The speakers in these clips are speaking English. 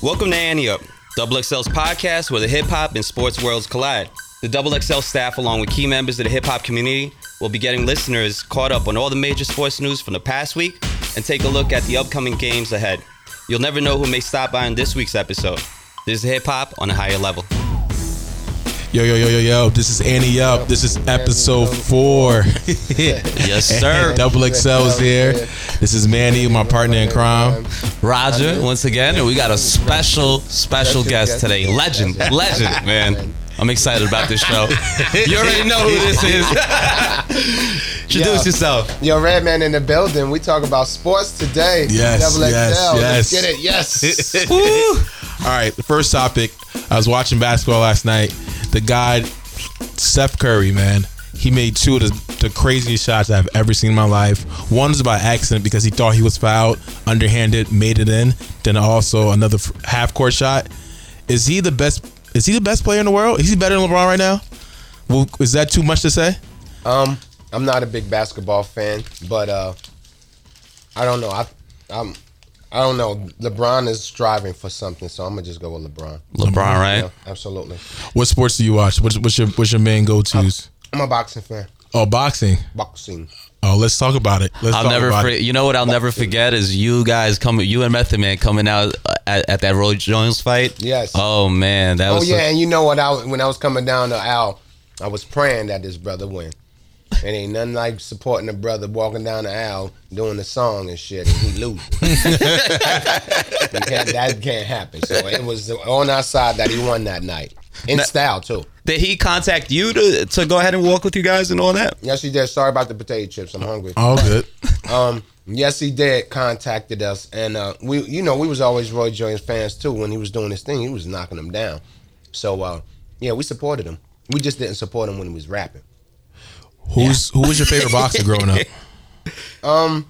Welcome to Annie Up, Double XL's podcast where the hip hop and sports worlds collide. The Double XL staff, along with key members of the hip hop community, will be getting listeners caught up on all the major sports news from the past week and take a look at the upcoming games ahead. You'll never know who may stop by on this week's episode. This is hip hop on a higher level. Yo, yo, yo, yo, yo. This is Annie Up. This is episode four. Yes, sir. Double XL's here. This is Manny, my partner in crime. Roger, once again, and we got a special, special guest today. Legend, legend, man. I'm excited about this show. You already know who this is. Introduce Yeah. yourself. Yo, Redman in the building. We talk about sports today. Yes, Double yes, XL. Let's yes. get it. Yes. All right, the first topic. I was watching basketball last night. The guy, Steph Curry, man, he made two of the, the craziest shots I've ever seen in my life. One was by accident because he thought he was fouled, underhanded, made it in. Then also another half court shot. Is he the best? Is he the best player in the world? Is he better than LeBron right now? Well, is that too much to say? um, I'm not a big basketball fan, but uh, I don't know. I, I'm. I don't know. LeBron is striving for something, so I'm gonna just go with LeBron. LeBron, right? Yeah, absolutely. What sports do you watch? What's, what's your what's your main go tos? I'm a boxing fan. Oh, boxing. Boxing. Oh, let's talk about it. Let's I'll talk never about forget. it. You know what I'll never forget is you guys coming, you and Method Man coming out uh, at, at that Roy Jones fight. Yes. Oh man, that Oh was. yeah, and you know what? I when I was coming down the aisle, I was praying that this brother win. It ain't nothing like supporting a brother walking down the aisle doing the song and shit, and he lose. that can't happen. So it was on our side that he won that night in Now- style too. Did he contact you to to go ahead and walk with you guys and all that? Yes, he did. Sorry about the potato chips. I'm hungry. All good. Um, yes, he did. Contacted us, and uh, we, you know, we was always Roy Jones fans too. When he was doing his thing, he was knocking them down. So, uh, yeah, we supported him. We just didn't support him when he was rapping. Who's who was your favorite boxer growing up? Um,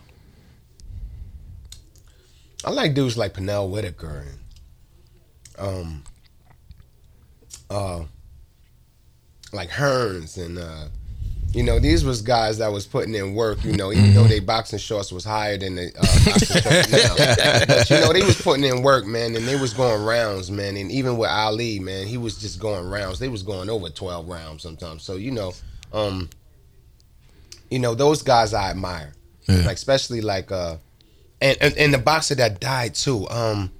I like dudes like Pernell Whitaker and um, uh, like Hearns and uh, you know these was guys that was putting in work. You know, even though they boxing shorts was higher than the uh, boxing shorts now, but you know they was putting in work, man, and they was going rounds, man. And even with Ali, man, he was just going rounds. They was going over twelve rounds sometimes. So you know, um, you know those guys I admire. Yeah. like especially like uh and, and and the boxer that died too. Um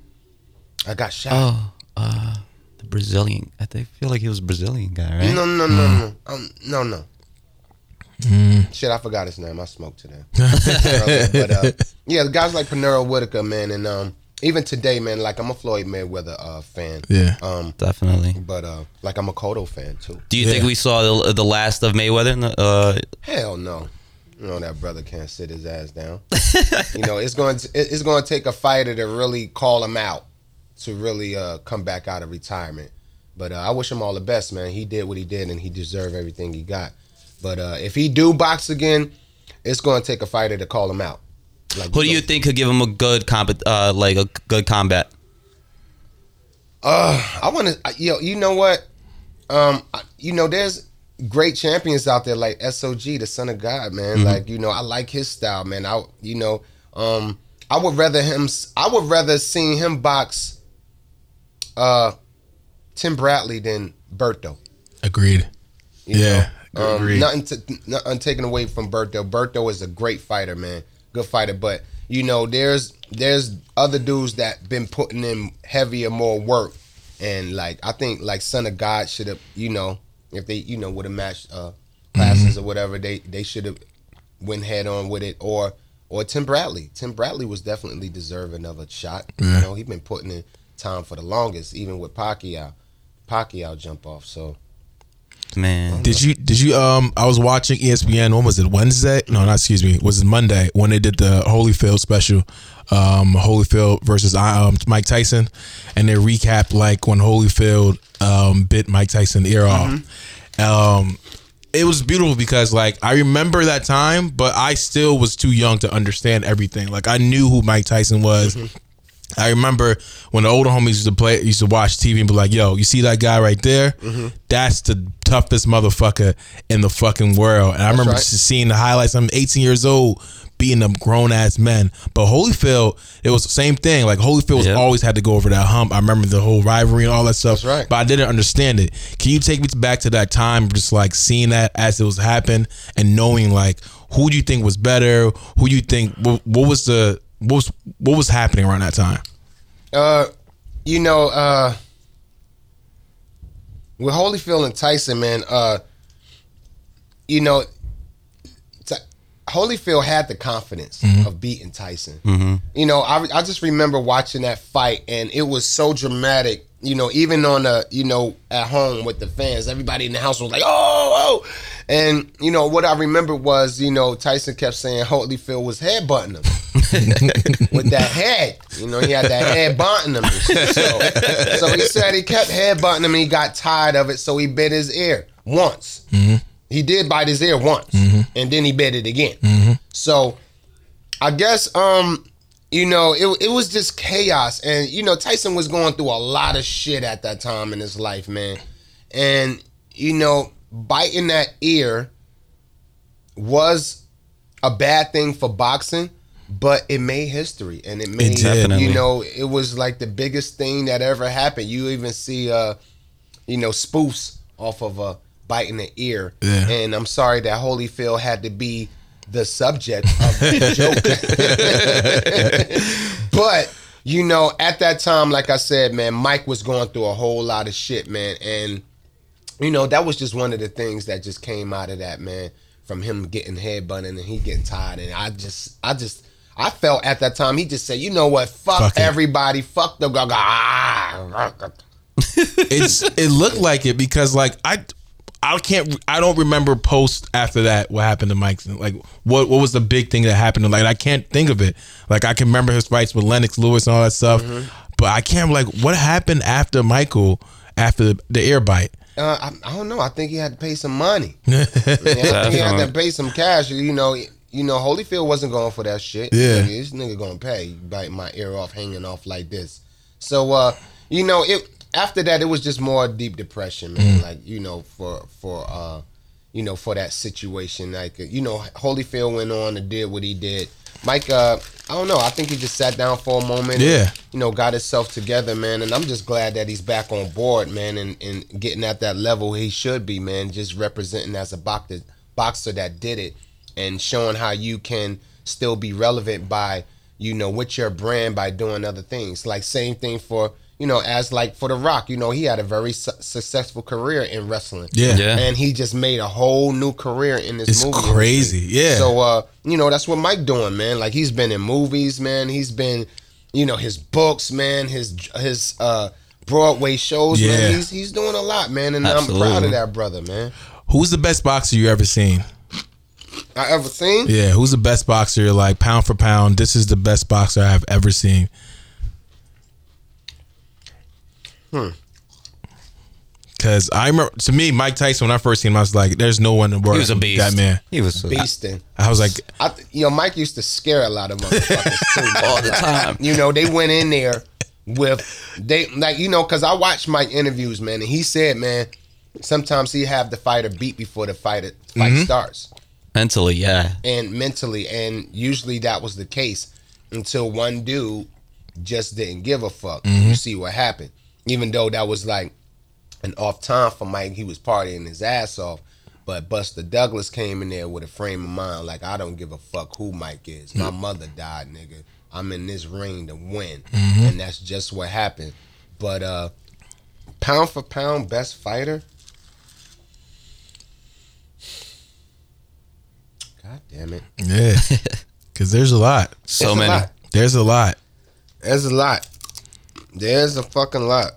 i got shot. Oh, uh, the Brazilian. I think, feel like he was a Brazilian guy, right? no no no no. Um no no. Shit i forgot his name. I smoked today. But uh yeah the guys like Pernell Whitaker man and um even today man like i'm a floyd mayweather uh fan Yeah. um Definitely. but uh like i'm a Cotto fan too Do you think we saw the, the last of Mayweather? in the- Uh, Hell no. You know that brother can't sit his ass down. you know it's going to it's going to take a fighter to really call him out to really uh, come back out of retirement. But uh, I wish him all the best, man. He did what he did, and he deserved everything he got. But uh, if he do box again, it's going to take a fighter to call him out. Like who do you think could give him a good combat, uh, like a good combat? Uh, I want to. Yo, you know what? Um, you know, there's great champions out there like SOG, the Son of God, man. Like, you know, I like his style, man. I, you know, um, I would rather him. I would rather see him box, uh, Tim Bradley than Berto. Agreed. you Yeah, know? Um, agreed. nothing to nothing taken away from Berto. Berto is a great fighter, man. Good fighter, but you know, there's there's other dudes that been putting in heavier, more work, and like I think like Son of God should have, you know, if they you know would have matched uh, classes Mm-hmm. or whatever, they they should have went head on with it, or or Tim Bradley. Tim Bradley was definitely deserving of a shot. Yeah. You know, he been putting in time for the longest, even with Pacquiao. Pacquiao jump off, so. Man, Did you did you um I was watching ESPN when was it Wednesday? No, not excuse me. Was it Monday when they did the Holyfield special? Um Holyfield versus um, Mike Tyson and they recapped like when Holyfield um bit Mike Tyson ear off. Um it was beautiful because like I remember that time, but I still was too young to understand everything. Like I knew who Mike Tyson was. I remember when the older homies used to play, used to watch TV and be like, "Yo, you see that guy right there? Mm-hmm. That's the toughest motherfucker in the fucking world." And I remember right. just seeing the highlights. I'm 18 years old, beating them grown ass men. But Holyfield, it was the same thing. Like Holyfield was Yeah. always had to go over that hump. I remember the whole rivalry and all that stuff. That's right. But I didn't understand it. Can you take me back to that time, just like seeing that as it was happening and knowing like who do you think was better? Who do you think? What, what was the what was what was happening around that time? Uh, you know, uh, with Holyfield and Tyson, man, uh, you know, Ty- Holyfield had the confidence of beating Tyson. You know, I, I just remember watching that fight, and it was so dramatic. You know, even on a you know, at home with the fans, everybody in the house was like, "Oh, oh!" And you know what I remember was, you know, Tyson kept saying Holyfield was headbutting him with that head. You know, he had that head butting him. So, so he said he kept head butting him and he got tired of it, so he bit his ear once. Mm-hmm. He did bite his ear once, mm-hmm. and then he bit it again. Mm-hmm. So I guess um, you know, it it was just chaos. And, you know, Tyson was going through a lot of shit at that time in his life, man. And, you know, biting that ear was a bad thing for boxing, but it made history and it made did. you know it was like the biggest thing that ever happened. You even see uh you know spoofs off of uh biting the ear, Yeah. and I'm sorry that Holyfield had to be the subject of the joke, but. You know, at that time, like I said, man, Mike was going through a whole lot of shit, man, and you know, that was just one of the things that just came out of that, man, from him getting headbutted and he getting tired. And I just, I just, I felt at that time, he just said, you know what, fuck, Fuck it. everybody, fuck the gaga. It's it looked like it because like I I can't I don't remember post after that what happened to Mike. Like what what was the big thing that happened? Like I can't think of it. Like I can remember his fights with Lennox Lewis and all that stuff, but I can't like what happened after Michael after the, the ear bite. Uh, I, I don't know. I think he had to pay some money. Yeah, I think he had to pay some cash. You know, you know, Holyfield wasn't going for that shit. Yeah. Nigga, this nigga gonna pay. Bite my ear off, hanging off like this. So, uh, you know, it after that, it was just more deep depression, man. Like you know, for for uh, you know, for that situation, like you know, Holyfield went on and did what he did. Mike, uh, I don't know. I think he just sat down for a moment. Yeah. And, you know, got himself together, man. And I'm just glad that he's back on board, man, and, and getting at that level he should be, man. Just representing as a boxer, boxer that did it and showing how you can still be relevant by, you know, with your brand by doing other things. Like same thing for, you know, as like for The Rock, you know, he had a very su- successful career in wrestling. Yeah. Yeah. And he just made a whole new career in this It's movie. crazy, industry. yeah. So uh, you know, that's what Mike doing, man. Like he's been in movies, man. He's been, you know, his books, man, his his uh Broadway shows, Yeah. man. He's he's doing a lot, man. And I'm proud of that brother, man. Who's the best boxer you ever seen? I ever seen? Yeah, who's the best boxer? Like pound for pound, this is the best boxer I've ever seen. Hmm. Cause I remember to me, Mike Tyson. When I first seen him, I was like, "There's no one in the world He was a beast. that man." He was a Beasting. I was like, I, th- you know, Mike used to scare a lot of motherfuckers too. all the time. you know, they went in there with they like you know because I watched Mike interviews, man, and he said, man, sometimes he have the fighter beat before the fighter fight starts, Mentally, yeah. and mentally, and usually that was the case until one dude just didn't give a fuck. You mm-hmm. see what happened, even though that was like an off time for Mike, he was partying his ass off. But Buster Douglas came in there with a frame of mind like I don't give a fuck who Mike is. My mm-hmm. mother died, nigga. I'm in this ring to win, mm-hmm. and that's just what happened. But uh, pound for pound, best fighter. God damn it! "Yeah," because there's a lot. So It's a many. lot. There's a lot. There's a lot. There's a fucking lot.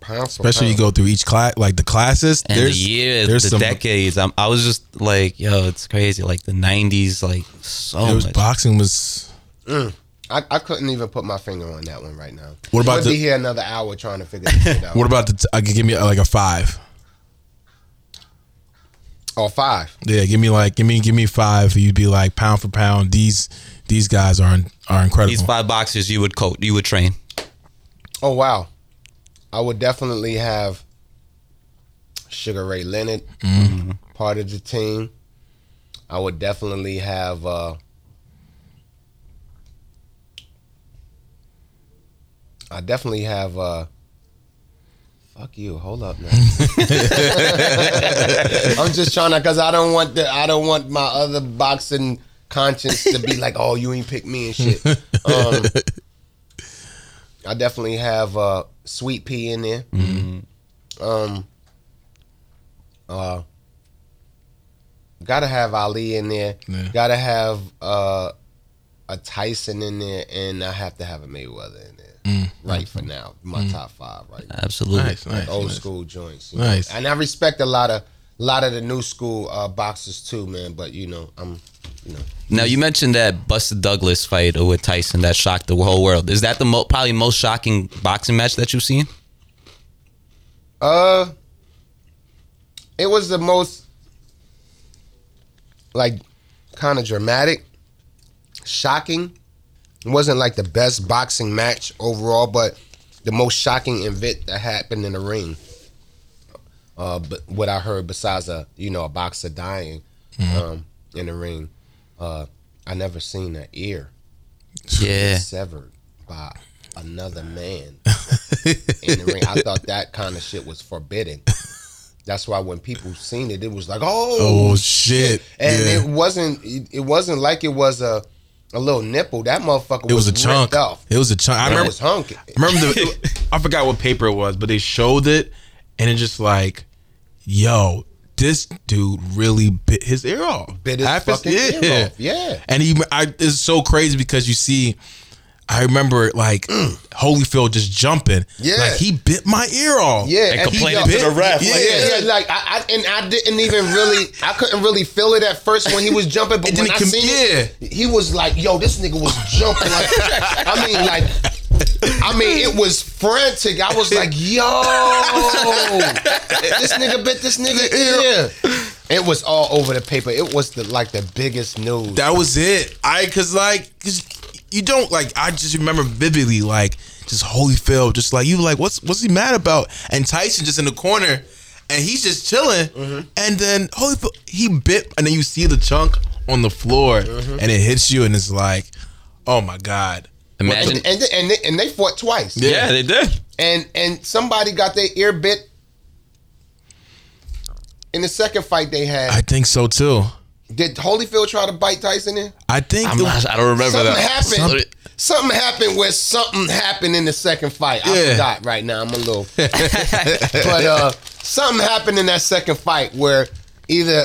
Pound for Especially you go through each class, like the classes. And there's the years, there's the some. decades. I'm, I was just like, yo, it's crazy. Like the '90s, like so It was much. boxing was. Mm. I, I couldn't even put my finger on that one right now. What about We'll the- be here another hour trying to figure this shit out. What about the? T- I could give me uh, like a five. Or five. Yeah, give me like give me give me five. You'd be like pound for pound. These these guys are are incredible. These five boxers you would coach, you would train. Oh wow, I would definitely have Sugar Ray Leonard part of the team. I would definitely have. Uh, I definitely have. Uh, fuck you! Hold up now. I'm just trying to, cause I don't want the, I don't want my other boxing conscience to be like, oh, you ain't pick me and shit. Um, I definitely have uh, Sweet Pea in there. Um, uh, gotta have Ali in there. Yeah. Gotta have uh, a Tyson in there, and I have to have a Mayweather in there. Right for now, my top five right now. Absolutely. nice, nice, Old nice. school joints. you know. Nice. And I respect a lot of a lot of the new school uh, boxers too, man. But you know, I'm you know. Now you mentioned that Buster Douglas fight with Tyson that shocked the whole world. Is that the mo- probably most shocking boxing match that you've seen? Uh, it was the most like kind of dramatic, shocking. It wasn't like the best boxing match overall, but the most shocking event that happened in the ring. Uh, but what I heard besides a you know a boxer dying um, in the ring, uh, I never seen an ear Yeah. severed by another man in the ring. I thought that kind of shit was forbidden. That's why when people seen it, it was like, oh, Oh shit! and yeah. it wasn't. It, it wasn't like it was a a little nipple. That motherfucker It was a chunk. off. It was a chunk. I It remember. was hunky. I remember the. I forgot what paper it was, but they showed it, and it just like, yo, this dude really bit his ear off. Bit his Half fucking ear off. Yeah. And he, I, it's so crazy because you see, I remember like mm. Holyfield just jumping. Yeah. like he bit my ear off. Yeah, And and he complaining jumped- to the ref. Yeah. like, Yeah, yeah, like I, I and I didn't even really, I couldn't really feel it at first when he was jumping, but when then I he com- seen it, he was like, "Yo, this nigga was jumping like." I mean, like, I mean, it was frantic. I was like, "Yo, this nigga bit this nigga ear." It was all over the paper. It was the like the biggest news. That was it. I cause like cause you don't like I just remember vividly like just Holyfield just like you like what's what's he mad about? And Tyson just in the corner and he's just chilling mm-hmm. and then Holyfield he bit and then you see the chunk on the floor mm-hmm. and it hits you and it's like oh my god. Imagine. and, and, and, they, and they fought twice. yeah, they did. And and somebody got their ear bit in the second fight they had. I think so too. Did Holyfield try to bite Tyson in? I think I'm it- not, I don't remember Something that. happened. Something happened where something happened in the second fight. I Yeah. forgot right now. I'm a little, but uh, something happened in that second fight where either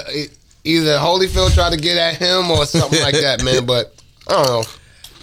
either Holyfield tried to get at him or something like that, man. But I don't know.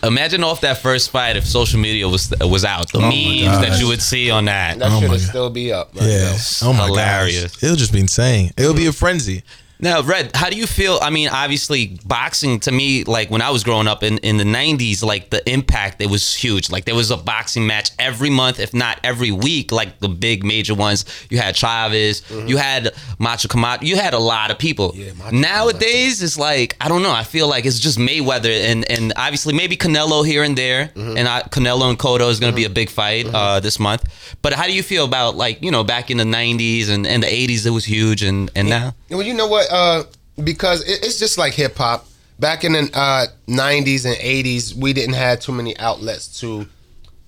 Imagine off that first fight if social media was was out. The my memes that you would see on that. That Oh should my have God. still be up. Right yeah. now. Oh my Hilarious. gosh. It'll just be insane. It'll be a frenzy. Now, Red, how do you feel? I mean, obviously, boxing to me, like when I was growing up in, in the 90s, like the impact, it was huge. Like there was a boxing match every month, if not every week, like the big major ones. You had Chavez, you had Macho Camacho, you had a lot of people. Yeah, Macho Nowadays, it's like, I don't know, I feel like it's just Mayweather and, and obviously maybe Canelo here and there. Mhm. And I, Canelo and Cotto is going to be a big fight uh, this month. But how do you feel about, like, you know, back in the 90s and, and the 80s, it was huge, and, and now? Well, you know what? Uh, because it, it's just like hip hop. Back in the uh, '90s and '80s, we didn't have too many outlets to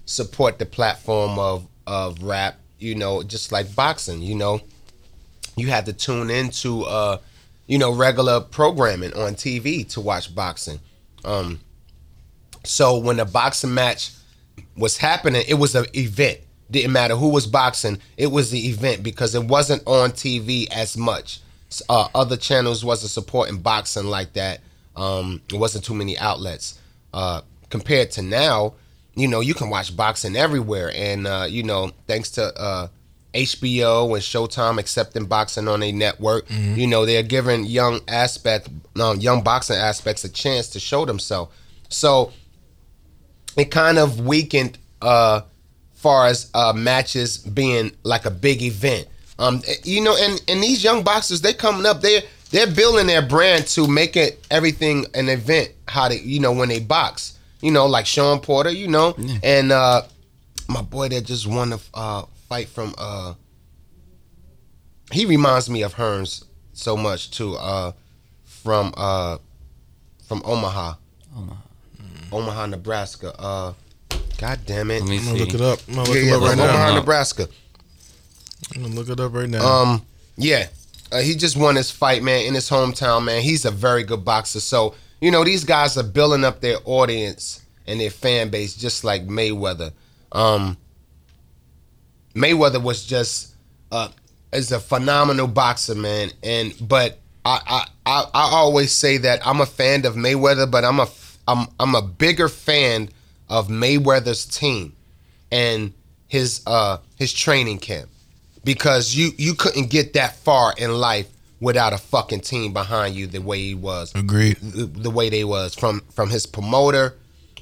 support the platform of of rap. You know, just like boxing. You know, you had to tune into uh, you know regular programming on TV to watch boxing. Um, so when a boxing match was happening, it was an event. Didn't matter who was boxing, it was the event because it wasn't on TV as much. Uh, other channels wasn't supporting boxing like that. Um, it wasn't too many outlets uh, compared to now. You know, you can watch boxing everywhere, and uh, you know, thanks to uh, HBO and Showtime accepting boxing on a network, you know, they're giving young aspect, um, young boxing aspects a chance to show themselves. So it kind of weakened uh far as uh matches being like a big event um you know and and these young boxers they coming up they they're building their brand to make it everything an event. How they, you know, when they box, you know, like Shawn Porter, you know, and uh my boy that just won the uh, fight from. uh He reminds me of Hearns so much too. Uh From uh from Omaha, Omaha. Omaha, Nebraska. Uh, God damn it. Let me I'm gonna see. look it up. I'm gonna look Yeah, it yeah, up right now. Omaha, now. Nebraska. I'm gonna look it up right now. Um, yeah, uh, he just won his fight, man, in his hometown, man. He's a very good boxer. So you know these guys are building up their audience and their fan base, just like Mayweather. Um, Mayweather was just uh, is a phenomenal boxer, man. And but I, I I always say that I'm a fan of Mayweather, but I'm a I'm I'm a bigger fan of Mayweather's team and his uh his training camp because you you couldn't get that far in life without a fucking team behind you the way he was. Agreed. the, the way they was from from his promoter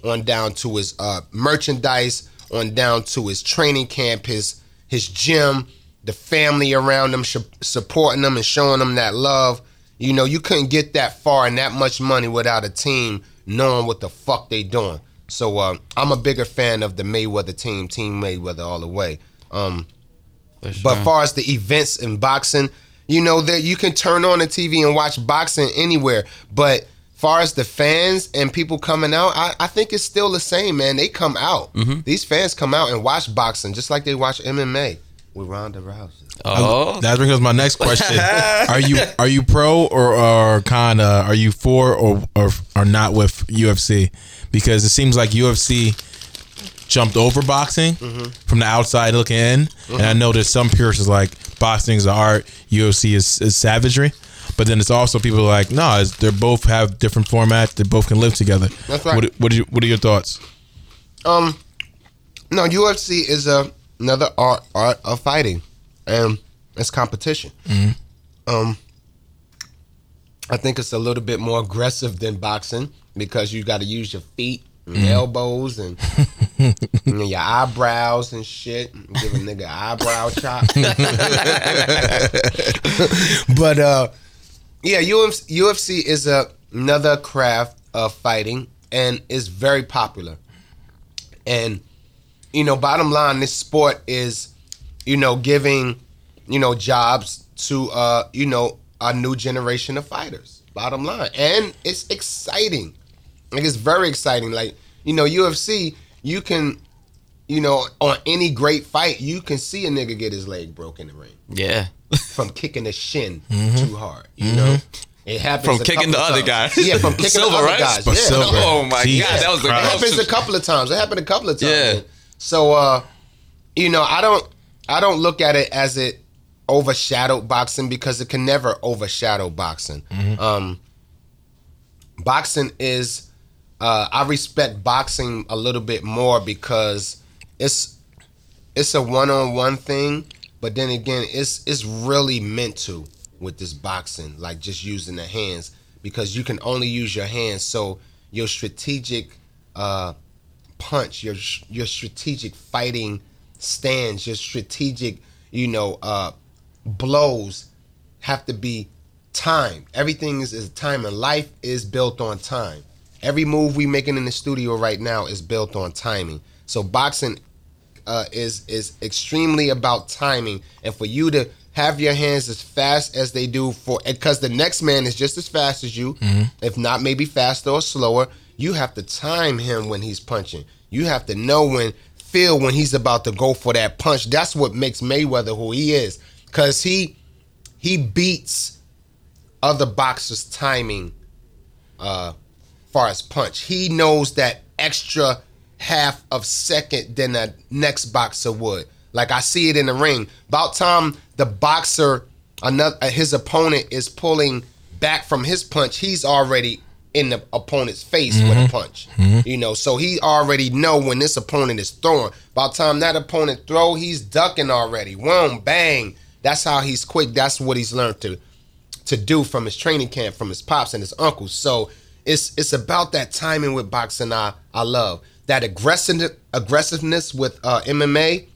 on down to his uh merchandise on down to his training camp his his gym the family around him sh- supporting them and showing them that love. You know you couldn't get that far and that much money without a team knowing what the fuck they doing. So uh, i'm a bigger fan of the mayweather team team mayweather all the way. Um For sure. but far as the events in boxing, you know that you can turn on the TV and watch boxing anywhere. But far as the fans and people coming out, I, I think it's still the same, man. They come out. Mm-hmm. These fans come out and watch boxing just like they watch MMA with Ronda Rousey. oh, That brings us my next question. are you are you pro or or kind of are you for or or or not with UFC? Because it seems like UFC jumped over boxing from the outside looking in, and I know there's some purists is like boxing is art, UFC is, is savagery. But then it's also people like, no, it's, they both have different formats. They both can live together. That's right. What, what, are, you, what are your thoughts? Um, no, UFC is a, another art art of fighting, and it's competition. Um, I think it's a little bit more aggressive than boxing because you got to use your feet, and elbows, and, and your eyebrows and shit. Give a nigga eyebrow chop. but uh, yeah, UFC, UFC is a, another craft of fighting, and is very popular. And you know, bottom line, this sport is, you know, giving, you know, jobs to uh, you know, a new generation of fighters. Bottom line. And it's exciting. Like it's very exciting. Like, you know, UFC, you can, you know, on any great fight, you can see a nigga get his leg broken in the ring yeah. from kicking the shin too hard. You know? It happens From a kicking the other times. guy. Yeah, from kicking Silva, the other right? guys. But yeah. Silva. Oh my Jesus god, that was the It happens a couple of times. It happened a couple of times. Yeah. So uh, you know, I don't I don't look at it as it overshadowed boxing because it can never overshadow boxing. Um boxing is uh I respect boxing a little bit more because it's it's a one-on-one thing, but then again, it's it's really meant to with this boxing, like just using the hands because you can only use your hands. So your strategic uh, punch, your your strategic fighting stands, your strategic, you know, uh, blows have to be timed. Everything is, is time, and life is built on time. Every move we making in the studio right now is built on timing. So boxing uh, is is extremely about timing, and for you to have your hands as fast as they do for because the next man is just as fast as you, if not maybe faster or slower. You have to time him when he's punching. You have to know when feel when he's about to go for that punch. That's what makes Mayweather who he is, because he he beats other boxers' timing uh far as punch. He knows that extra half of second than the next boxer would. Like I see it in the ring. About time the boxer another uh, his opponent is pulling back from his punch, he's already in the opponent's face with a punch. You know, so he already know when this opponent is throwing. About time that opponent throw, he's ducking already. Whoom, bang. That's how he's quick. That's what he's learned to to do from his training camp, from his pops and his uncles. So it's it's about that timing with boxing. I I love that aggressive aggressiveness with uh, MMA.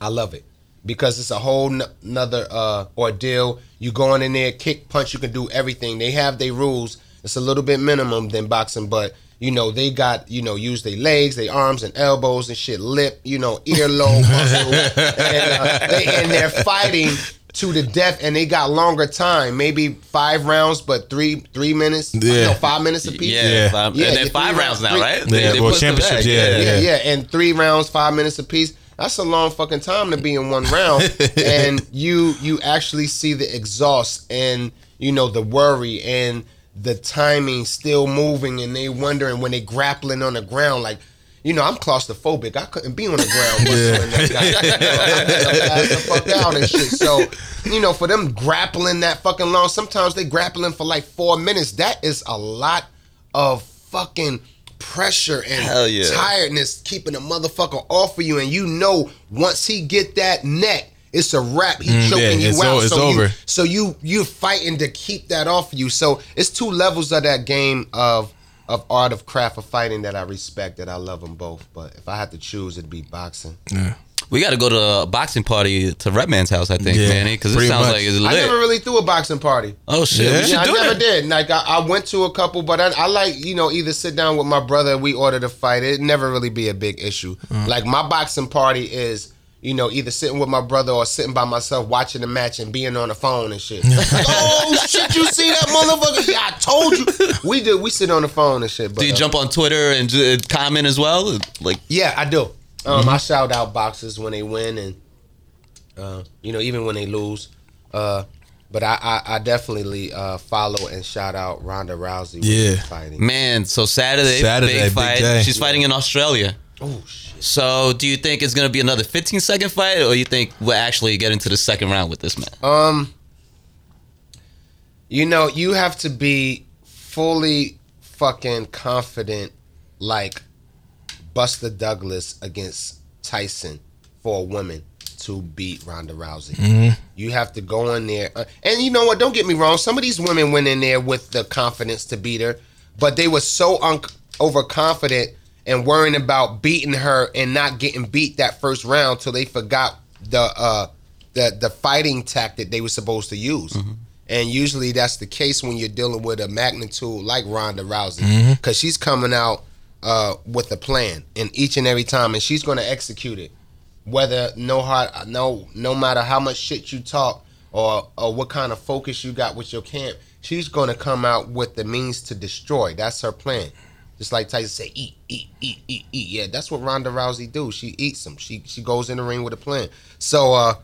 I love it because it's a whole n- nother uh, ordeal. You going in there, kick, punch, you can do everything. They have their rules. It's a little bit minimum than boxing, but you know they got you know use their legs, their arms and elbows and shit, lip, you know, earlobe muscle, and uh, they in there fighting to the death, and they got longer time, maybe five rounds, but three three minutes, Yeah. no, five minutes apiece. Yeah, Yeah. five- Yeah, and then yeah, five three rounds now, rounds, right? Yeah, well, pushed championships, back, yeah. yeah, yeah, and three rounds, five minutes apiece. That's a long fucking time to be in one round, and you you actually see the exhaust and you know the worry and the timing still moving, and they wondering when they grappling on the ground like. You know, I'm claustrophobic. I couldn't be on the ground wrestling that guy. I gotta pass the fuck out and shit. So, you know, for them grappling that fucking long, sometimes they grappling for like four minutes. That is a lot of fucking pressure and Hell yeah. tiredness keeping a motherfucker off of you, and you know once he get that neck, it's a wrap. He Mm, choking yeah, you out. o- it's so over. You, so you you fighting to keep that off of you. So it's two levels of that game of of art of craft of fighting that I respect. That I love them both. But if I had to choose, it'd be boxing. Yeah. We got to go to a boxing party to Redman's house, I think, Yeah, Manny, because it sounds much. like it's lit. I never really threw a boxing party. oh shit, Yeah? we should Yeah, I do never that. did. Like I, I went to a couple, but I, I like you know either sit down with my brother. We ordered a fight. It never really be a big issue. Mm. Like my boxing party is you know either sitting with my brother or sitting by myself watching the match and being on the phone and shit. Like, oh shit, you see that motherfucker? Yeah, I told you. We do. We sit on the phone and shit. But Do you uh, jump on Twitter and uh, comment as well? Like, yeah, I do. Um, Mm-hmm. I shout out boxers when they win, and uh, you know even when they lose. Uh, but I, I, I definitely uh, follow and shout out Ronda Rousey. Yeah. fighting. man, so Saturday, Saturday, big big fight. day. She's fighting in Australia. Oh shit! So, do you think it's gonna be another 15 second fight, or you think we'll actually get into the second round with this man? Um, you know you have to be fully fucking confident, like Buster Douglas against Tyson for a woman to beat Ronda Rousey. You have to go in there, uh, and you know what? Don't get me wrong. Some of these women went in there with the confidence to beat her, but they were so un- overconfident and worrying about beating her and not getting beat that first round till they forgot the uh, the the fighting tactic they were supposed to use. And usually that's the case when you're dealing with a magnitude like Ronda Rousey, because she's coming out uh, with a plan, and each and every time, and she's going to execute it whether no hard no no matter how much shit you talk or or what kind of focus you got with your camp, she's gonna come out with the means to destroy. That's her plan. Just like Tyson said, eat, eat, eat, eat, eat. Yeah, that's what Ronda Rousey do. She eats them. She she goes in the ring with a plan. So uh,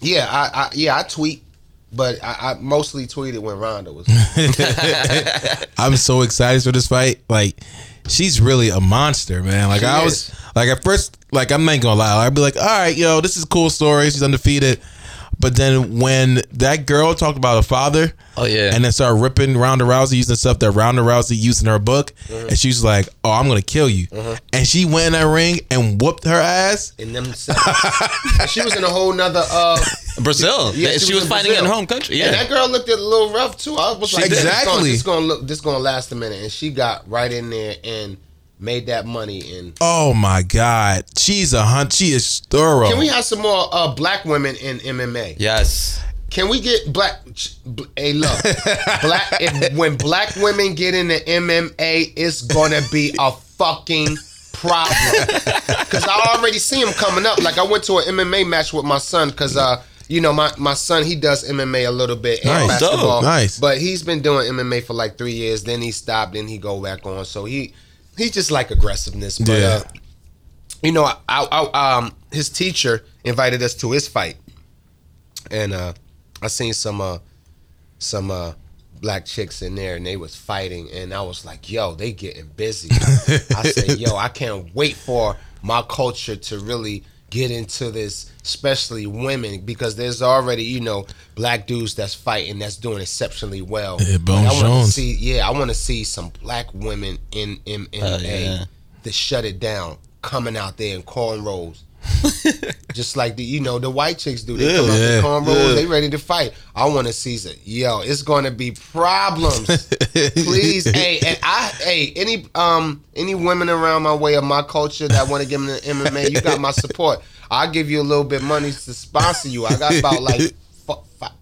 yeah, I, I yeah I tweet, but I, I mostly tweeted when Ronda was. I'm so excited for this fight. Like, she's really a monster, man. Like She I was like at first, like I'm not gonna lie, I'd be like, all right, yo, this is a cool story. She's undefeated. But then when that girl talked about her father, Oh, yeah. and then started ripping Ronda Rousey using stuff that Ronda Rousey used in her book, Mm-hmm. and she's like, "Oh, I'm gonna kill you," and she went in that ring and whooped her ass. in them she was in a whole nother uh Brazil. Yeah, Yeah, she she, was was, in fighting Brazil. in home country. And Yeah. that girl looked a little rough too. I was like, Exactly. This is gonna look. This gonna last a minute, and she got right in there and made that money. And Oh my god, she's a hunt. She is thorough. can we have some more uh, black women in MMA? Yes. Can we get black? bl- Hey, look, black. If, when black women get into MMA, it's gonna be a fucking problem. Because I already see them coming up. Like I went to an MMA match with my son because uh. You know, my, my son, he does MMA a little bit and Nice. basketball. Dope. Nice. But he's been doing MMA for like three years. Then he stopped. Then he go back on. So he he just like aggressiveness. But Yeah. uh, you know, I, I, um, his teacher invited us to his fight, and uh, I seen some uh, some uh, black chicks in there, and they was fighting, and I was like, "Yo, they getting busy." I said, "Yo, I can't wait for my culture to really." Get into this, especially women, because there's already, you know, black dudes that's fighting that's doing exceptionally well. Yeah, But Bones I wanna Jones. See, yeah, I want to see some black women in MMA oh, yeah. to shut it down, coming out there and calling cornrows, just like the you know the white chicks do. They come out Yeah. the cornrows, Yeah. they ready to fight. I want to see it. Yo, it's going to be problems. Please, hey, and I, hey, any um any women around my way of my culture that want to give get into MMA, you got my support. I'll give you a little bit money to sponsor you. I got about like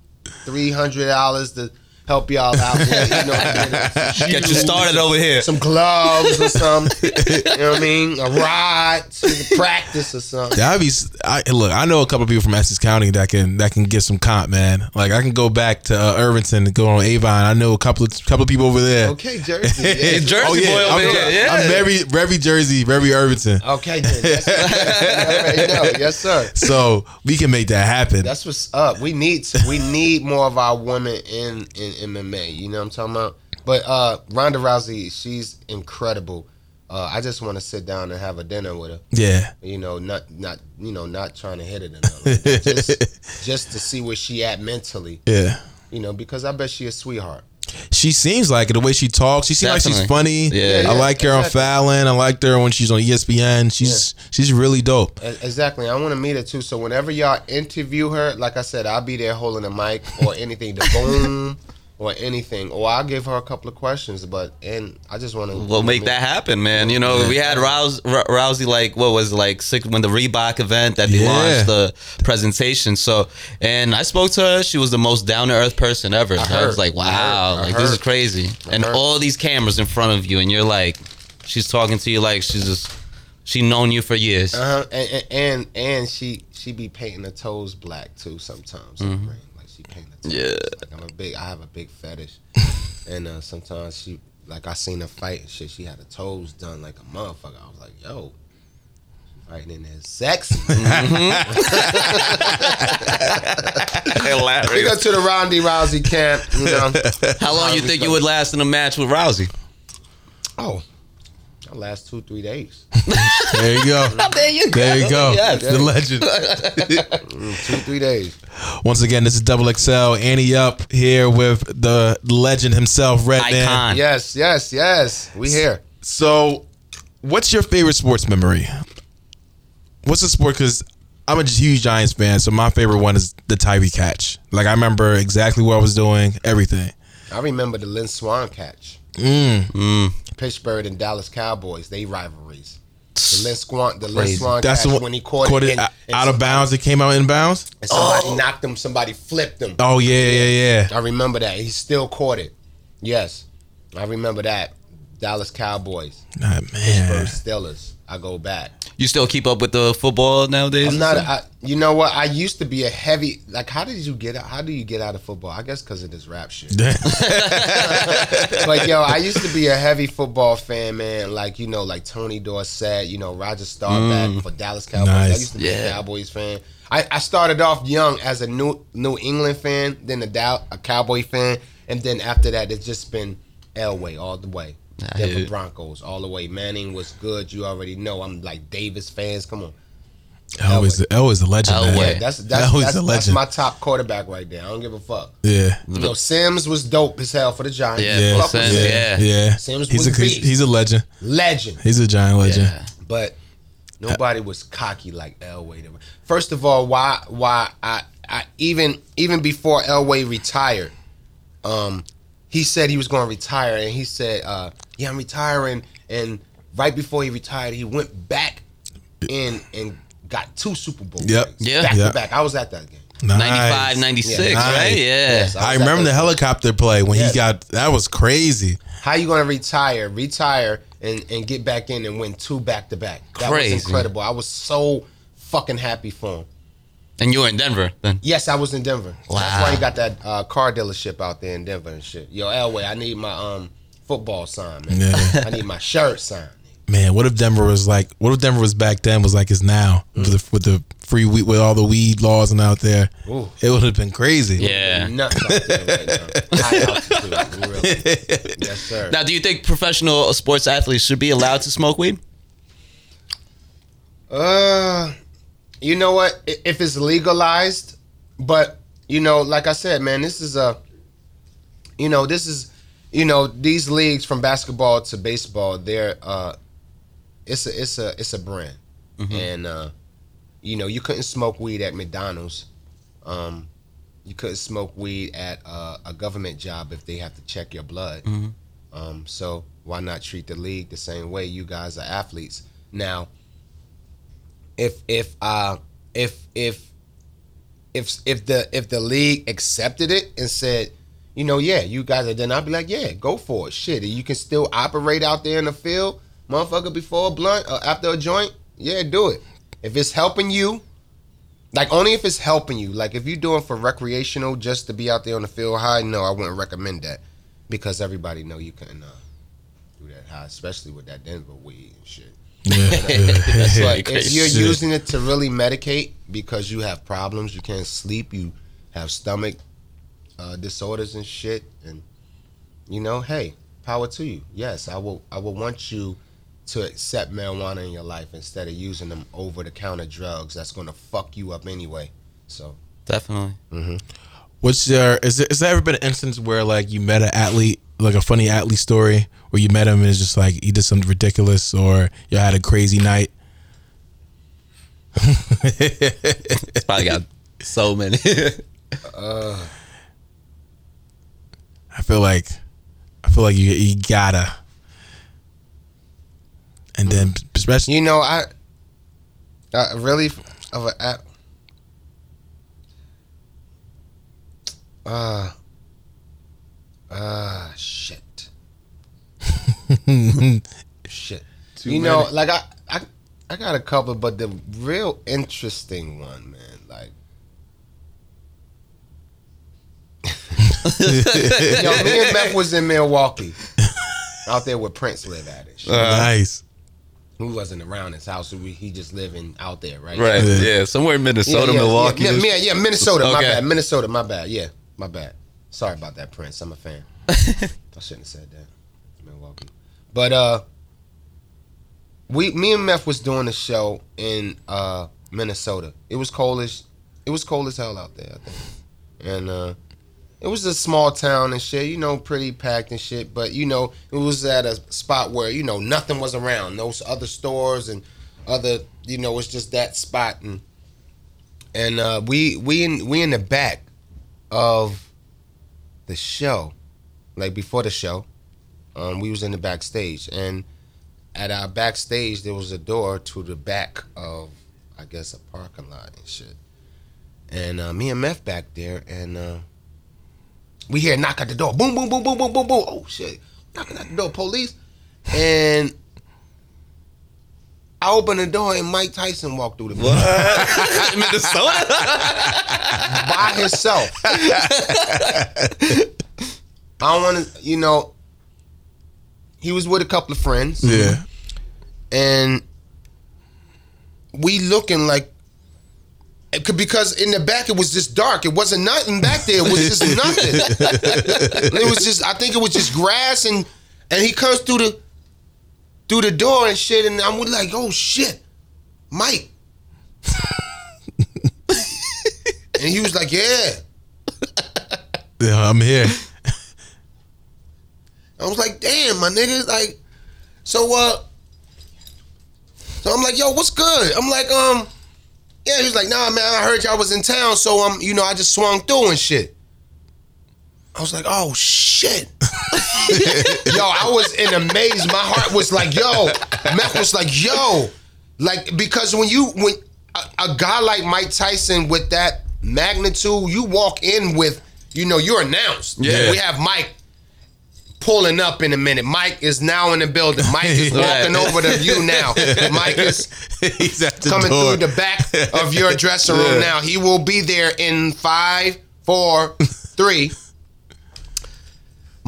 three hundred dollars to help y'all out. With, you know, Get you started over here. some gloves or something. you know what I mean? A ride to practice or something. That'd be. I, look, I know a couple people from Essex County that can that can get some comp, man. Like I can go back to uh, Irvington and go on Avon. I know a couple of couple of people over there. Okay, Jersey. Yeah. Jersey Oh yeah, boy over I'm, here. Yeah. I'm very very Jersey, very Irvington. Okay, then. Yes, sir. You already know. Yes, sir. So we can make that happen. That's what's up. We need we need more of our women in in MMA. You know what I'm talking about? But uh Ronda Rousey, she's incredible. Uh, I just want to sit down and have a dinner with her. yeah. You know, not not you know not trying to hit it or nothing. just just to see where she at mentally. Yeah. You know, because I bet she a sweetheart. She seems like it. The way she talks, she seems like she's funny. Yeah. I like her on exactly. Fallon. I liked her when she's on ESPN. She's she's really dope. Exactly. I want to meet her too. So whenever y'all interview her, like I said, I'll be there holding a mic or anything, the boom or anything, or I'll give her a couple of questions. But and I just want to. We'll make that happen, man. You know, we had Rouse, Rousey like what was it, like six when the Reebok event that they Yeah. launched the presentation. So, and I spoke to her. She was the most down to earth person ever. I, heard. was like, I wow, heard. I like this is heard. crazy. And heard. all these cameras in front of you, and you're like, she's talking to you like she's just she known you for years. Uh-huh. And, and and and she she be painting her toes black too sometimes. Like she paint. Yeah. Like I'm a big. I have a big fetish, and uh, sometimes she like I seen her fight and shit. She had her toes done like a motherfucker. I was like, yo. she Fighting in there sexy. We go to the Ronda Rousey camp, you know. How long you think you would last in a match with Rousey? Oh, I'll last two, three days. There you go. There you go. There you go. Yes. The legend. Two, three days. Once again, this is Double XL. Annie up here with the legend himself, Redman. Icon. Yes, yes, yes. We here. So, what's your favorite sports memory? What's the sport? Because I'm a huge Giants fan, so my favorite one is the Tyree catch. Like I remember exactly what I was doing, everything. I remember the Lynn Swann catch. Mm. Mm. Pittsburgh and Dallas Cowboys, they rivalries. The Lynn Swann, the Crazy. Swann That's the one when he caught, caught it, in, out, of bounds. It came out in bounds. And somebody knocked him. Somebody flipped him. Oh yeah, yeah, yeah. I remember that. He still caught it. Yes, I remember that. Dallas Cowboys, Ah, Pittsburgh man. Steelers. I go back. You still keep up with the football nowadays? I'm not. I, you know what? I used to be a heavy. Like, how did you get out? How do you get out of football? I guess because of this rap shit. but yo, I used to be a heavy football fan, man. Like you know, like Tony Dorsett, you know, Roger Staubach mm. for Dallas Cowboys. I used to be Yeah. a Cowboys fan. I, I started off young as a New New England fan, then a Dow, a Cowboy fan, and then after that, it's just been Elway all the way. I Denver. Broncos all the way. Manning was good. You already know. I'm like Davis fans. Come on. Always, the, always the legend. Elway. Man. Yeah, that's that's Elway's that's, the that's my top quarterback right there. I don't give a fuck. Yeah. You know, Simms was dope as hell for the Giants. Yeah, Yeah, Simms, Simms. yeah. Yeah. Simms he's was a a he's, beast. he's a legend. Legend. He's a giant legend. Yeah. But nobody was cocky like Elway. First of all, why why I, I even even before Elway retired, um, he said he was going to retire, and he said, uh, "Yeah, I'm retiring." And right before he retired, he went back in and got two Super Bowl Yep. rings Yeah. back Yep. to back. I was at that game. Nice. 95, 96, Yeah. right? Nice. Yeah. Yes, I was at remember the helicopter play when Yeah. he got that was crazy. How you gonna retire, retire, and, and get back in and win two back to back? That Crazy. was incredible. I was so fucking happy for him. And you were in Denver then. Yes, I was in Denver. That's Wow. why he got that uh, car dealership out there in Denver and shit. Yo, Elway, I need my um football sign, man. Yeah. I need my shirt sign. Man, what if Denver was like? What if Denver was back then was like is now with, the, with the free weed with all the weed laws and out there? Ooh. It would have been crazy. Yeah. Nuts out there right now. High altitude, really. Yes, sir. Now, do you think professional sports athletes should be allowed to smoke weed? Uh, you know what? If it's legalized, but you know, like I said, man, this is a, you know, this is, you know, these leagues from basketball to baseball, they're uh, it's a it's a it's a brand, and uh, you know, you couldn't smoke weed at McDonald's. Um, you couldn't smoke weed at uh, a government job if they have to check your blood. Mhm. Um, so why not treat the league the same way? You guys are athletes. Now, if if uh if if if if the if the league accepted it and said, you know, yeah, you guys are then I'd be like, yeah, go for it. Shit, you can still operate out there in the field, motherfucker, before a blunt or after a joint. Yeah, do it. If it's helping you, like only if it's helping you. Like if you're doing for recreational, just to be out there on the field high, no, I wouldn't recommend that because everybody know you can uh, do that high, especially with that Denver weed and shit. Yeah. That's like if you're Shit. using it to really medicate because you have problems, you can't sleep, you have stomach uh, disorders and shit, and you know, hey, power to you. Yes, I will. I will want you to accept marijuana in your life instead of using them over the counter drugs. That's gonna fuck you up anyway. So Definitely. What's your is there, is there ever been an instance where like you met an athlete, like a funny athlete story, where you met him and it's just like he did something ridiculous, or you had a crazy night? It's probably got so many. uh, I feel like I feel like you you gotta, and then especially you know, I, I really of a app. Uh, uh, shit. shit. Too you know, like I, I, I got a couple, but the real interesting one, man, like. Yo, me and Meth was in Milwaukee, out there where Prince live at it. shit. nice. who wasn't around his house. We, he just living out there, right? right. Yeah. Yeah. Somewhere in Minnesota, yeah, Milwaukee. Yeah, yeah, yeah, Minnesota. My Okay. bad. Minnesota. My bad. Yeah, my bad. Sorry about that, Prince. I'm a fan. I shouldn't have said that. Milwaukee. But uh, we, me and Meth was doing a show in uh Minnesota. It was coldish. It was cold as hell out there. I think, and uh, it was a small town and shit. You know, pretty packed and shit. But you know, it was at a spot where you know nothing was around. No other stores and other. You know, it's just that spot and and uh, we we in we in the back of the show, like before the show, um, we was in the backstage, and at our backstage there was a door to the back of, I guess, a parking lot and shit. And uh, me and Meth back there, and uh, we hear a knock at the door, boom, boom, boom, boom, boom, boom, boom. Oh shit, knocking at the door, police, and. I opened the door and Mike Tyson walked through the door What? Minnesota? by himself. I don't want to, you know. He was with a couple of friends, Yeah. and we looking like because in the back it was just dark. It wasn't nothing back there. It was just nothing. it was just I think it was just grass and and he comes through the through the door and shit, and I'm like, oh shit, Mike. and he was like, yeah. Yeah, I'm here. I was like, damn, my nigga, like, so uh, so I'm like, yo, what's good? I'm like, um, yeah. He was like, nah, man, I heard y'all was in town, so um, you know, I just swung through and shit. I was like, oh shit. yo, I was in amaze. My heart was like, yo. Meth was like, yo. Like, because when you when a, a guy like Mike Tyson with that magnitude, you walk in with, you know, you're announced. Yeah. We have Mike pulling up in a minute. Mike is now in the building. Mike is walking Right. over to you now. Mike is He's at the coming door. through the back of your dressing room Yeah. now. He will be there in five, four, three.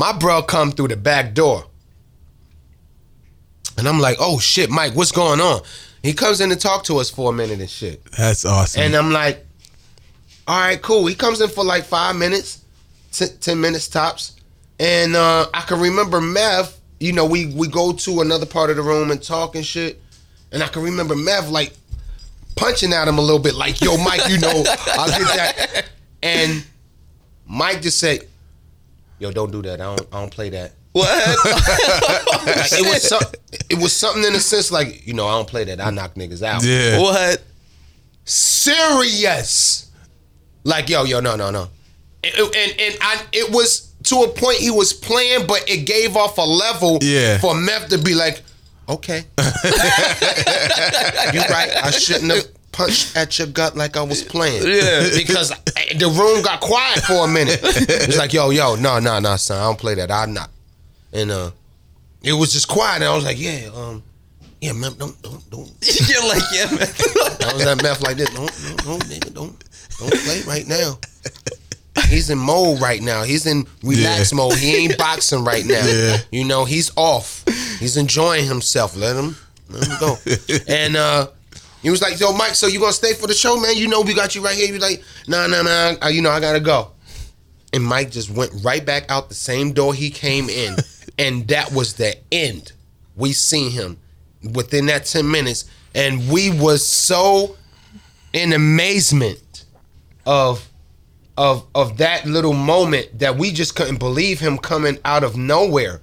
My bro come through the back door. And I'm like, oh shit, Mike, what's going on? He comes in to talk to us for a minute and shit. That's awesome. And I'm like, all right, cool. He comes in for like five minutes, t- 10 minutes tops. And uh, I can remember Meth, you know, we, we go to another part of the room and talk and shit. And I can remember Meth like punching at him a little bit, like, yo, Mike, you know, I'll get that. And Mike just said, yo, don't do that. I don't, I don't play that. what? Like, it was some, it was something in the sense like, you know, I don't play that. I knock niggas out. yeah. What? serious. Like yo, yo, no, no, no. And and, and I, it was to a point he was playing, but it gave off a level Yeah. for Meth to be like, okay, you right. I shouldn't have punched at your gut like I was playing. Yeah. because the room got quiet for a minute. It's like, yo, yo, no, no, no, son, I don't play that. I'm not. And uh, it was just quiet, and I was like, yeah, um, yeah, Meth, don't, don't, don't. You're like, yeah, man. I was at Meth like this. Don't, don't, don't, nigga, don't, don't play right now. He's in mode right now. He's in relax Yeah. mode. He ain't boxing right now. Yeah. You know, he's off. He's enjoying himself. Let him, let him go. and uh, he was like, "Yo, Mike, so you gonna stay for the show, man? You know we got you right here." He was like, "Nah, nah, nah. I, you know I gotta go." And Mike just went right back out the same door he came in, and that was the end. We seen him within that ten minutes, and we was so in amazement of of of that little moment that we just couldn't believe him coming out of nowhere.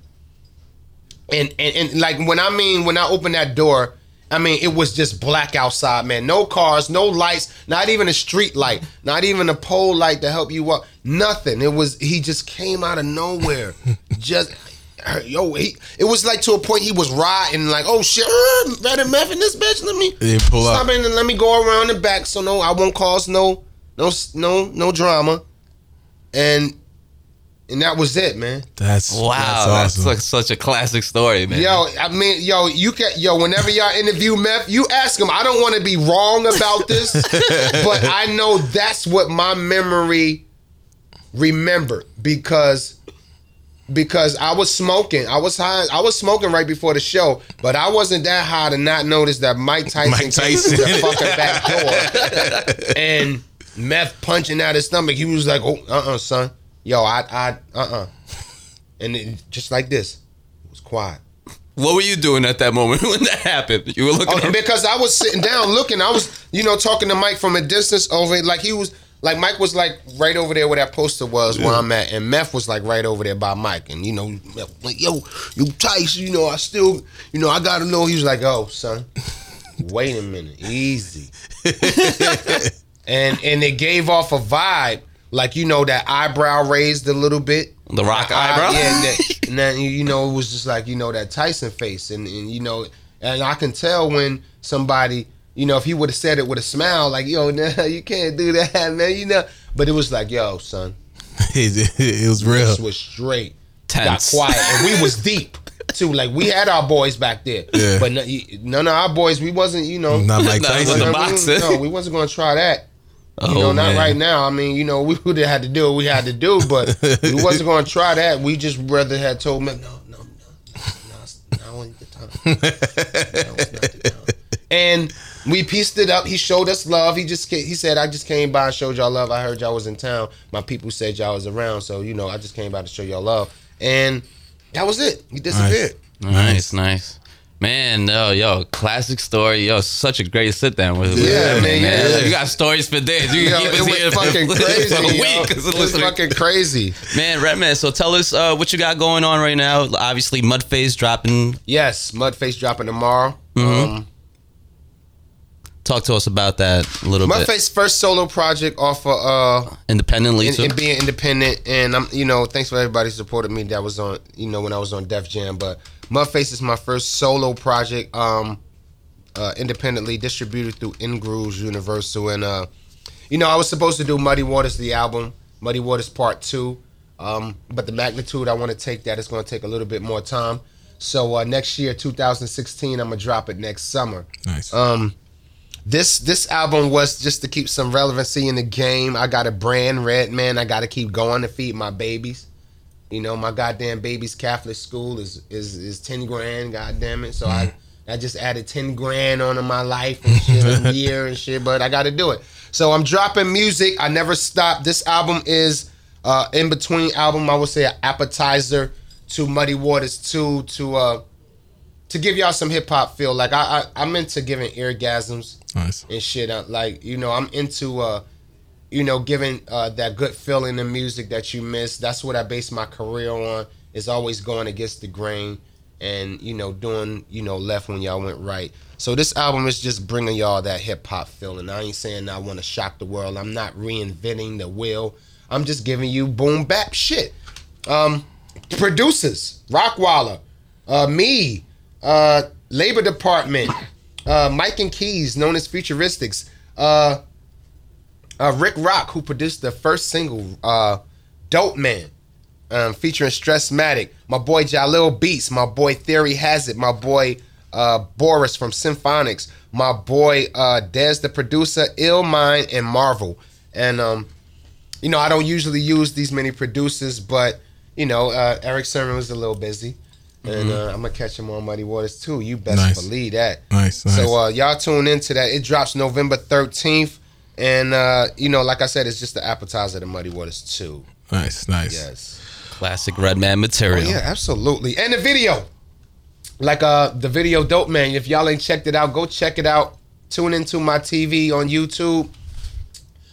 And and, and like when I mean when I opened that door, I mean it was just black outside, man. No cars, no lights, not even a street light, not even a pole light to help you up. Nothing. It was he just came out of nowhere. just yo, he it was like to a point he was riding like, oh shit, uh, better meth in this bitch. Let me pull up. stop in and let me go around the back so no I won't cause no no no no drama. And and that was it, man. That's Wow, That's that's, like such a classic story, man. Yo, I mean, yo, you can, yo. Whenever y'all interview Meth, you ask him. I don't want to be wrong about this, but I know that's what my memory remembered because because I was smoking. I was high. I was smoking right before the show, but I wasn't that high to not notice that Mike Tyson, Mike came through Tyson. the fucking back door and Meth punching out his stomach. He was like, "Oh, uh, uh son, yo, I, I, uh, uh," and it, just like this, it was quiet. What were you doing at that moment when that happened? You were looking. Oh, because I was sitting down looking. I was, you know, talking to Mike from a distance over. Like he was, like Mike was like right over there where that poster was where I'm at, and Meth was like right over there by Mike. And you know, like yo, you Tyson, you know, I still, you know, I gotta know. He was like, oh son, wait a minute, easy. and and it gave off a vibe, like you know, that eyebrow raised a little bit. The rock eyebrow? yeah, and, that, and then you know it was just like you know that Tyson face, and, and you know, and I can tell when somebody, you know, if he would have said it with a smile, like yo, nah, you can't do that, man, you know. But it was like, yo, son, it, was real. this was straight, Tense. got quiet, and we was deep too. Like we had our boys back there, Yeah. but no, none of our boys, we wasn't, you know, Not like Tyson. the we- No, we wasn't gonna try that. You Oh, know, not man. right now. I mean, you know, we would have had to do what we had to do, but we wasn't going to try that. We just rather had told me, no, no, no, no, now ain't the time. Now not the time. And we pieced it up. He showed us love. He just he said, I just came by and showed y'all love. I heard y'all was in town. My people said y'all was around, so you know, I just came by to show y'all love. And that was it. He disappeared. Nice, nice. Man, no, yo, classic story. Yo, such a great sit down with Yeah, Redman, man, yeah. You got stories for days. You Yo, can keep it us here fucking for, crazy. for a yo. week. It was fucking crazy. Man, Redman, so tell us uh, what you got going on right now. Obviously, Mudface dropping. Yes, Mudface dropping tomorrow. Mm-hmm. Um, Talk to us about that a little bit. Mudface first solo project off of uh Independently, and, too. and being independent and I'm you know thanks for everybody supported me that was on you know when I was on Def Jam but Mudface is my first solo project um uh independently distributed through INgrooves Universal and uh you know I was supposed to do Muddy Waters the album Muddy Waters Part 2 um but the magnitude I want to take that is going to take a little bit more time so uh next year 2016 I'm going to drop it next summer Nice. um, this this album was just to keep some relevancy in the game. I got a brand, Red Man. I got to keep going to feed my babies. You know, my goddamn baby's Catholic school is is is ten grand. Goddamn it! So I I just added ten grand onto my life and shit a year and shit. But I got to do it. So I'm dropping music. I never stop. This album is uh, in between album. I would say an appetizer to Muddy Waters two to uh to give y'all some hip hop feel. Like I, I I'm into giving orgasms nice. and shit. Uh, like you know, I'm into uh, you know, giving uh that good feeling in music that you miss. That's what I base my career on. Is always going against the grain and you know doing you know left when y'all went right. So this album is just bringing y'all that hip hop feeling. I ain't saying I want to shock the world. I'm not reinventing the wheel. I'm just giving you boom bap shit. Um, producers Rockwilder, uh, me, uh, Labor Department, uh, Mike and Keys, known as Futuristics, uh, uh, Rick Rock, who produced the first single, uh, Dope Man, um, featuring Stressmatic, my boy Jalil Beats, my boy Theory Has It, my boy uh, Boris from Symphonics, my boy uh, Dez the producer, Ill Mind, and Marvel. And, um, you know, I don't usually use these many producers, but, you know, uh, Erick Sermon was a little busy. And uh, I'm gonna catch him on Muddy Waters too. You best Nice. believe that. Nice, nice. So uh, y'all tune into that. It drops November 13th, and uh, you know, like I said, it's just the appetizer to Muddy Waters two. nice, nice. Yes. Classic Redman Oh, material. yeah, absolutely. And the video, like uh, the video, dope man. If y'all ain't checked it out, go check it out. Tune into my TV on YouTube,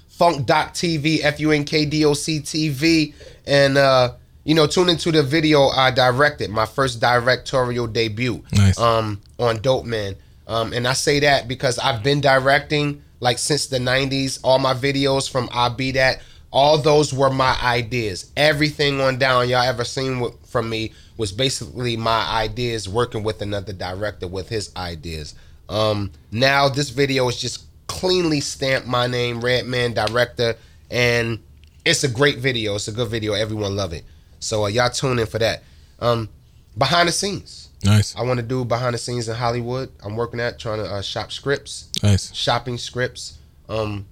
Funk Doc TV, F U N K D O C TV, and uh, you know, tune into the video I directed, my first directorial debut, Nice. um, on Dope Man. Um, and I say that because I've been directing like since the '90s. All my videos from I Be That, all those were my ideas. Everything on down y'all ever seen from me was basically my ideas working with another director with his ideas. Um, now this video is just cleanly stamped my name, Redman director, and it's a great video. It's a good video. Everyone love it. So uh, y'all tune in for that. Um, behind the scenes, Nice, I want to do behind the scenes in Hollywood. I'm working at trying to uh, shop scripts, nice. shopping scripts, um,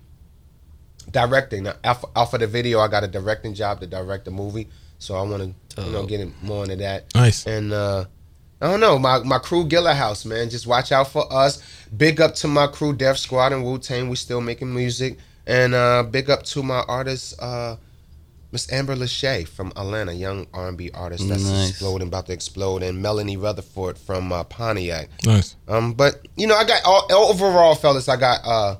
directing. Now, Off, off of the video, I got a directing job to direct a movie. So I want to, you know, get in- more into that. Nice. And uh, I don't know, my my crew Gilla House, man. Just watch out for us. Big up to my crew, Def Squad and Wu Tang. We still making music. And uh, big up to my artist, uh, Miss Amber Lachey from Atlanta, young R&B artist that's Nice. exploding, about to explode, and Melanie Rutherford from uh, Pontiac. Nice. Um, but you know, I got all, overall, fellas, I got uh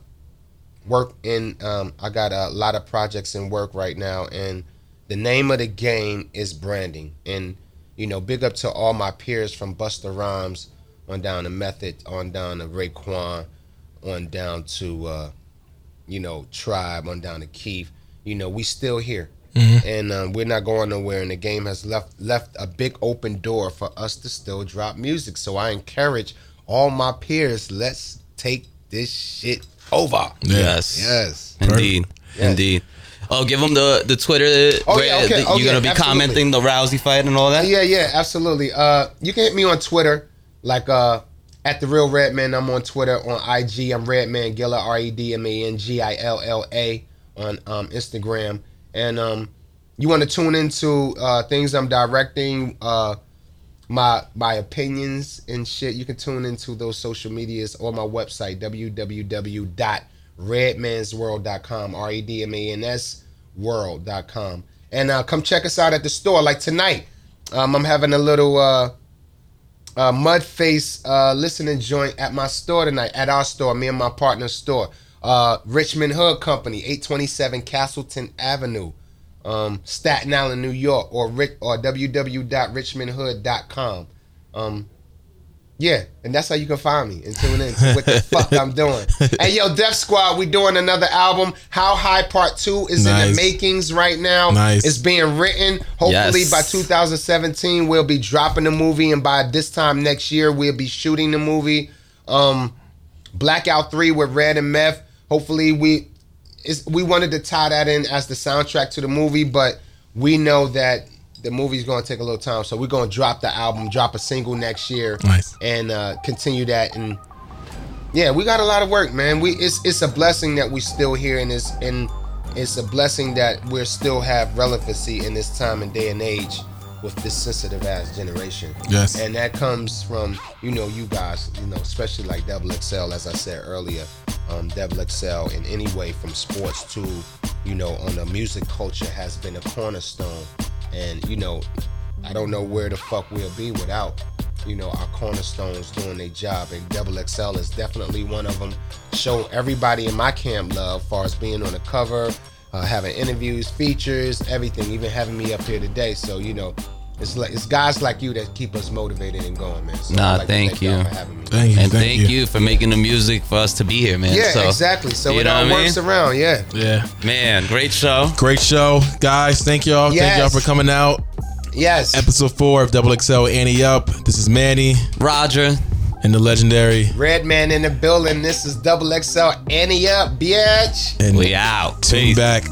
work in. Um, I got a lot of projects in work right now, and the name of the game is branding. And you know, big up to all my peers from Busta Rhymes on down to Method, on down to Raekwon, on down to uh, you know Tribe, on down to Keith. You know, we still here. And um, we're not going nowhere, and the game has left left a big open door for us to still drop music. So I encourage all my peers, let's take this shit over. Yes. Yes. Indeed. Yes. Indeed. Oh, give them the the Twitter. Oh, where yeah, okay. the- Oh, you're gonna be absolutely. commenting the Rousey fight and all that. Yeah, yeah, absolutely. Uh, you can hit me on Twitter, like uh, at the real Redman. I'm on Twitter on IG. I'm Redman Gilla, R E D M A N G I L L A on um, Instagram. And um, you want to tune into uh, things I'm directing, uh, my my opinions and shit. You can tune into those social medias or my website www.redmansworld.com. R E D M A N S world.com. And uh, come check us out at the store. Like tonight, um, I'm having a little uh, uh, mud face uh, listening joint at my store tonight, at our store, me and my partner's store. Uh, Richmond Hood Company, 827 Castleton Avenue, um, Staten Island, New York, or Rick or www.richmondhood.com. Um, yeah, and that's how you can find me and tune in to what the fuck I'm doing. Hey, yo, Def Squad, we doing another album. How High Part Two is in the makings right now. Nice. It's being written. Hopefully Yes. by 2017 we'll be dropping the movie, and by this time next year we'll be shooting the movie. Um, Blackout Three with Red and Meth. Hopefully we we wanted to tie that in as the soundtrack to the movie, but we know that the movie's going to take a little time, so we're going to drop the album, drop a single next year, Nice. and uh, continue that. And yeah, we got a lot of work, man. We it's it's a blessing that we still here, and it's and it's a blessing that we still have relevancy in this time and day and age with this sensitive ass generation. Yes. And that comes from, you know, you guys, you know, especially like Double XL, as I said earlier. Um, Double XL in any way from sports to, you know, on the music culture has been a cornerstone. And, you know, I don't know where the fuck we'll be without, you know, our cornerstones doing their job. And Double XL is definitely one of them. Show everybody in my camp love far as being on the cover, uh, having interviews, features, everything, even having me up here today. So, you know, it's like it's guys like you that keep us motivated and going, man. So Nah, like to thank y'all you. for having. Thank you. And thank, you. for making the music for us to be here, man. Yeah, so, exactly. So you it know all what I works mean? around. Yeah. Yeah. Man, great show. Great show, guys. Thank y'all. Thank y'all for coming out. Yes. Episode four of Double XL Annie Up. This is Manny Roger. and the legendary. Red man in the building. This is double XL. Annie up, bitch. And We out. tune Peace. back